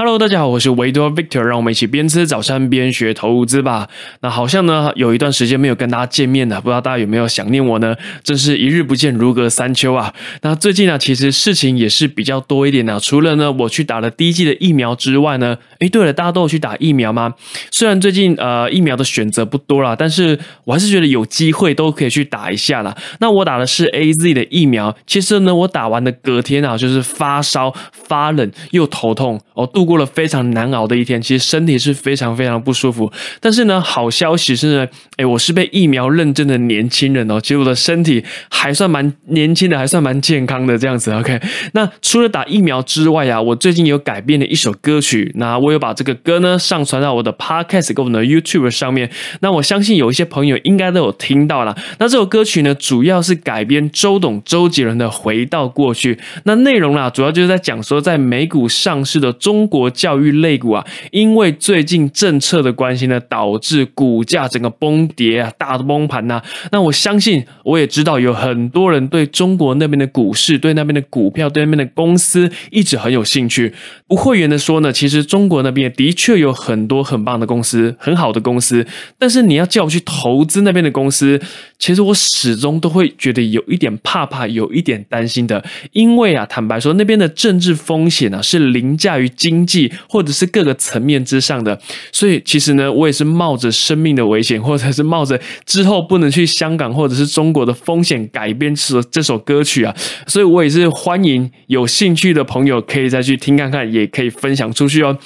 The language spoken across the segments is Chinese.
Hello，大家好，我是维多 Victor，让我们一起边吃早餐边学投资吧。那好像呢，有一段时间没有跟大家见面了，不知道大家有没有想念我呢？真是一日不见如隔三秋啊。那最近呢，其实事情也是比较多一点呢。除了呢，我去打了第一剂的疫苗之外呢，诶，对了，大家都有去打疫苗吗？虽然最近呃疫苗的选择不多了，但是我还是觉得有机会都可以去打一下啦。那我打的是 A Z 的疫苗，其实呢，我打完的隔天啊，就是发烧、发冷又头痛哦，度。过了非常难熬的一天，其实身体是非常非常不舒服。但是呢，好消息是呢，哎，我是被疫苗认证的年轻人哦，其实我的身体还算蛮年轻的，还算蛮健康的这样子。OK，那除了打疫苗之外啊，我最近有改编了一首歌曲，那我有把这个歌呢上传到我的 Podcast 跟我们的 YouTube 上面。那我相信有一些朋友应该都有听到了。那这首歌曲呢，主要是改编周董周杰伦的《回到过去》。那内容啦，主要就是在讲说，在美股上市的中国。国教育类股啊，因为最近政策的关系呢，导致股价整个崩跌啊，大崩盘呐。那我相信，我也知道有很多人对中国那边的股市、对那边的股票、对那边的公司一直很有兴趣。不会员的说呢，其实中国那边的确有很多很棒的公司、很好的公司，但是你要叫我去投资那边的公司，其实我始终都会觉得有一点怕怕，有一点担心的。因为啊，坦白说，那边的政治风险呢，是凌驾于经济或者是各个层面之上的，所以其实呢，我也是冒着生命的危险，或者是冒着之后不能去香港或者是中国的风险改编这这首歌曲啊，所以我也是欢迎有兴趣的朋友可以再去听看看，也可以分享出去哦。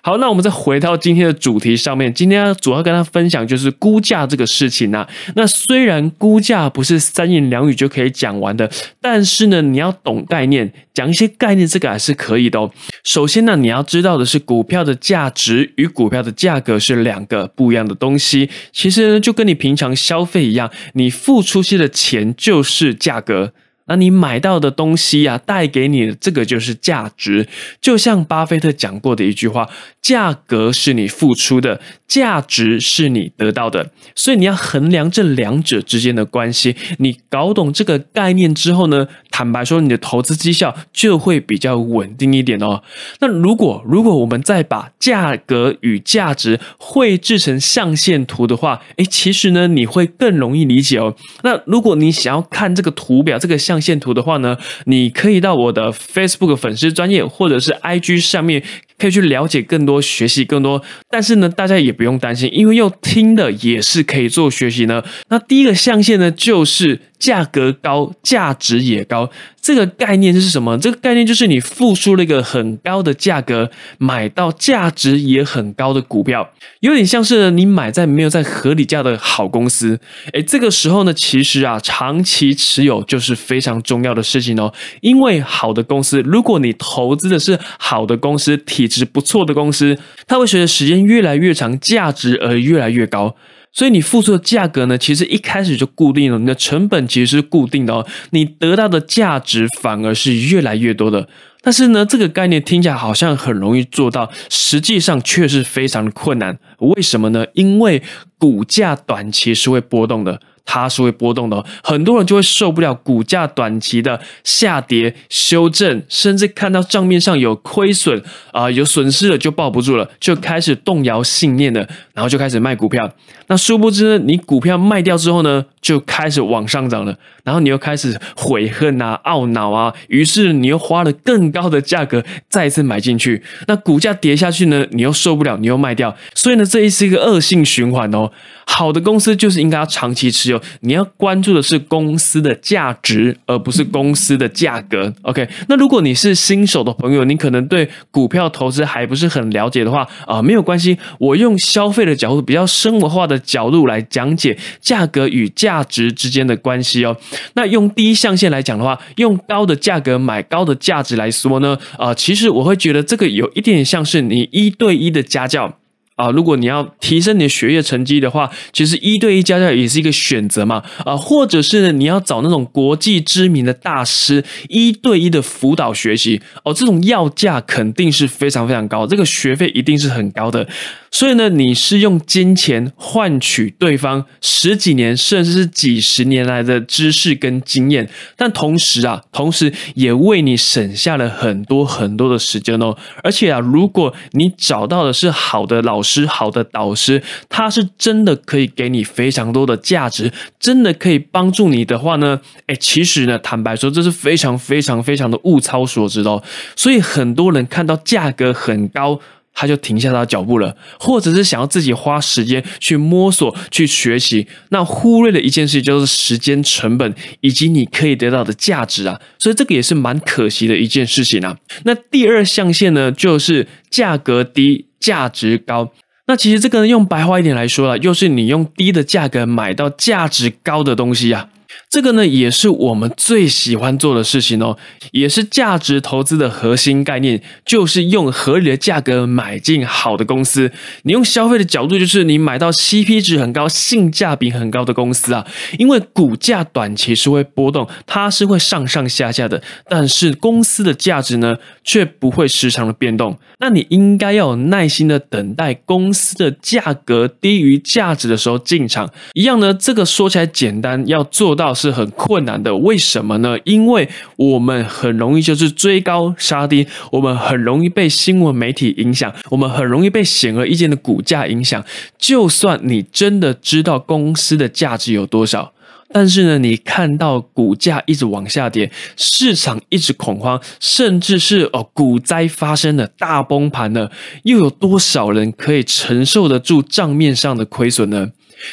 好，那我们再回到今天的主题上面，今天主要跟他分享就是估价这个事情啊。那虽然估价不是三言两语就可以讲完的，但是呢，你要懂概念，讲一些概念，这个还是可以的哦。首先呢，你要。知道的是，股票的价值与股票的价格是两个不一样的东西。其实呢，就跟你平常消费一样，你付出去的钱就是价格。那你买到的东西呀，带给你的这个就是价值。就像巴菲特讲过的一句话：“价格是你付出的，价值是你得到的。”所以你要衡量这两者之间的关系。你搞懂这个概念之后呢，坦白说，你的投资绩效就会比较稳定一点哦。那如果如果我们再把价格与价值绘制成象限图的话，诶，其实呢，你会更容易理解哦。那如果你想要看这个图表，这个象限图的话呢，你可以到我的 Facebook 粉丝专业或者是 IG 上面，可以去了解更多、学习更多。但是呢，大家也不用担心，因为用听的也是可以做学习呢。那第一个象限呢，就是价格高，价值也高。这个概念是什么？这个概念就是你付出了一个很高的价格，买到价值也很高的股票，有点像是你买在没有在合理价的好公司。诶，这个时候呢，其实啊，长期持有就是非常重要的事情哦。因为好的公司，如果你投资的是好的公司，体质不错的公司，它会随着时间越来越长，价值而越来越高。所以你付出的价格呢，其实一开始就固定了，你的成本其实是固定的哦，你得到的价值反而是越来越多的。但是呢，这个概念听起来好像很容易做到，实际上却是非常的困难。为什么呢？因为股价短期是会波动的。它是会波动的，很多人就会受不了股价短期的下跌、修正，甚至看到账面上有亏损啊，有损失了就抱不住了，就开始动摇信念了，然后就开始卖股票。那殊不知呢，你股票卖掉之后呢，就开始往上涨了，然后你又开始悔恨啊、懊恼啊，于是你又花了更高的价格再次买进去。那股价跌下去呢，你又受不了，你又卖掉，所以呢，这是一个恶性循环哦。好的公司就是应该要长期持有，你要关注的是公司的价值，而不是公司的价格。OK，那如果你是新手的朋友，你可能对股票投资还不是很了解的话啊，没有关系，我用消费的角度，比较生活化的角度来讲解价格与价值之间的关系哦。那用第一象限来讲的话，用高的价格买高的价值来说呢，啊，其实我会觉得这个有一点像是你一对一的家教。啊，如果你要提升你的学业成绩的话，其实一对一家教也是一个选择嘛。啊，或者是呢，你要找那种国际知名的大师一对一的辅导学习哦，这种要价肯定是非常非常高，这个学费一定是很高的。所以呢，你是用金钱换取对方十几年甚至是几十年来的知识跟经验，但同时啊，同时也为你省下了很多很多的时间哦。而且啊，如果你找到的是好的老师、好的导师，他是真的可以给你非常多的价值，真的可以帮助你的话呢，哎，其实呢，坦白说，这是非常非常非常的物超所值哦。所以很多人看到价格很高。他就停下他的脚步了，或者是想要自己花时间去摸索、去学习，那忽略了一件事，就是时间成本以及你可以得到的价值啊，所以这个也是蛮可惜的一件事情啊。那第二象限呢，就是价格低、价值高。那其实这个用白话一点来说了，又是你用低的价格买到价值高的东西啊。这个呢，也是我们最喜欢做的事情哦，也是价值投资的核心概念，就是用合理的价格买进好的公司。你用消费的角度，就是你买到 CP 值很高、性价比很高的公司啊。因为股价短期是会波动，它是会上上下下的，但是公司的价值呢，却不会时常的变动。那你应该要有耐心的等待公司的价格低于价值的时候进场。一样呢，这个说起来简单，要做到。是很困难的，为什么呢？因为我们很容易就是追高杀低，我们很容易被新闻媒体影响，我们很容易被显而易见的股价影响。就算你真的知道公司的价值有多少，但是呢，你看到股价一直往下跌，市场一直恐慌，甚至是哦股灾发生了大崩盘了，又有多少人可以承受得住账面上的亏损呢？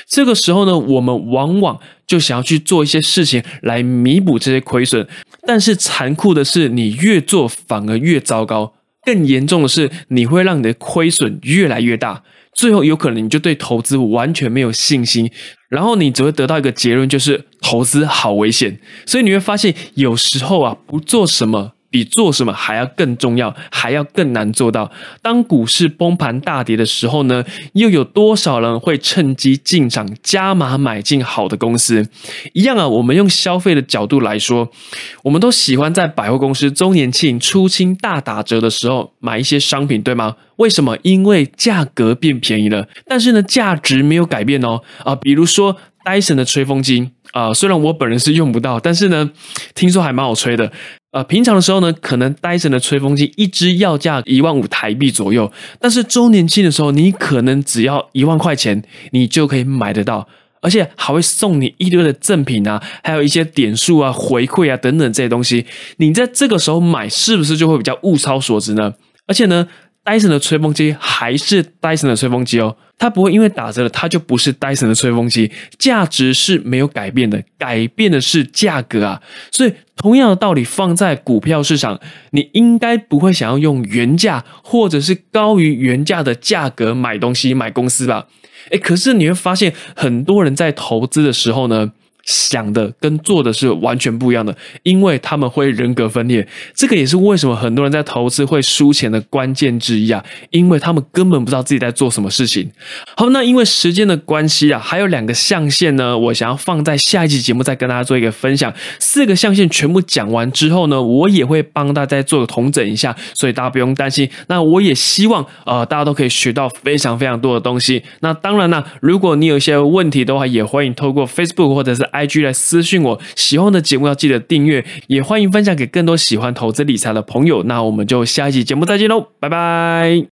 这个时候呢，我们往往就想要去做一些事情来弥补这些亏损，但是残酷的是，你越做反而越糟糕。更严重的是，你会让你的亏损越来越大，最后有可能你就对投资完全没有信心，然后你只会得到一个结论，就是投资好危险。所以你会发现，有时候啊，不做什么。比做什么还要更重要，还要更难做到。当股市崩盘大跌的时候呢，又有多少人会趁机进场加码买进好的公司？一样啊，我们用消费的角度来说，我们都喜欢在百货公司周年庆、出清大打折的时候买一些商品，对吗？为什么？因为价格变便宜了，但是呢，价值没有改变哦。啊，比如说戴森的吹风机啊，虽然我本人是用不到，但是呢，听说还蛮好吹的。呃，平常的时候呢，可能戴森的吹风机一支要价一万五台币左右，但是周年庆的时候，你可能只要一万块钱，你就可以买得到，而且还会送你一堆的赠品啊，还有一些点数啊、回馈啊等等这些东西。你在这个时候买，是不是就会比较物超所值呢？而且呢，戴森的吹风机还是戴森的吹风机哦。它不会因为打折了，它就不是戴森的吹风机，价值是没有改变的，改变的是价格啊。所以同样的道理放在股票市场，你应该不会想要用原价或者是高于原价的价格买东西买公司吧？诶，可是你会发现很多人在投资的时候呢。想的跟做的是完全不一样的，因为他们会人格分裂。这个也是为什么很多人在投资会输钱的关键之一啊，因为他们根本不知道自己在做什么事情。好，那因为时间的关系啊，还有两个象限呢，我想要放在下一期节目再跟大家做一个分享。四个象限全部讲完之后呢，我也会帮大家做个统整一下，所以大家不用担心。那我也希望呃大家都可以学到非常非常多的东西。那当然呢，如果你有一些问题的话，也欢迎透过 Facebook 或者是。IG 来私信我，喜欢的节目要记得订阅，也欢迎分享给更多喜欢投资理财的朋友。那我们就下一期节目再见喽，拜拜。